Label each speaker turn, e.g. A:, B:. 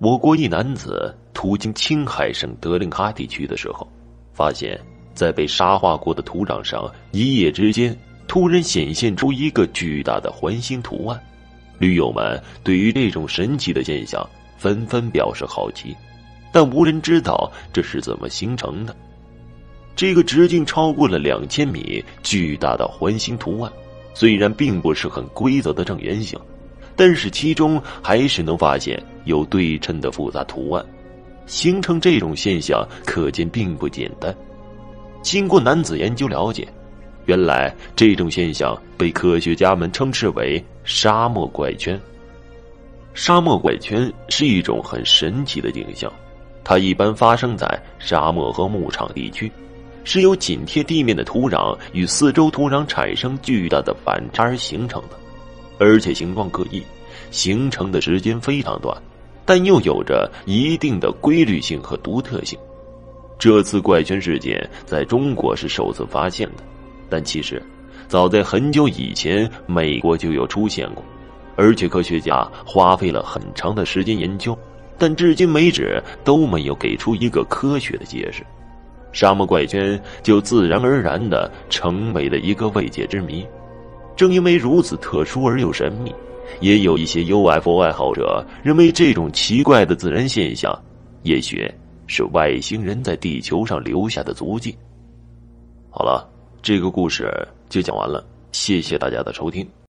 A: 我国一男子途经青海省德令哈地区的时候，发现，在被沙化过的土壤上，一夜之间突然显现出一个巨大的环形图案。驴友们对于这种神奇的现象纷纷表示好奇，但无人知道这是怎么形成的。这个直径超过了两千米巨大的环形图案，虽然并不是很规则的正圆形，但是其中还是能发现有对称的复杂图案。形成这种现象，可见并不简单。经过男子研究了解。原来这种现象被科学家们称之为“沙漠怪圈”。沙漠怪圈是一种很神奇的景象，它一般发生在沙漠和牧场地区，是由紧贴地面的土壤与四周土壤产生巨大的反差而形成的，而且形状各异，形成的时间非常短，但又有着一定的规律性和独特性。这次怪圈事件在中国是首次发现的。但其实，早在很久以前，美国就有出现过，而且科学家花费了很长的时间研究，但至今为止都没有给出一个科学的解释。沙漠怪圈就自然而然的成为了一个未解之谜。正因为如此特殊而又神秘，也有一些 UFO 爱好者认为这种奇怪的自然现象，也许是外星人在地球上留下的足迹。好了。这个故事就讲完了，谢谢大家的收听。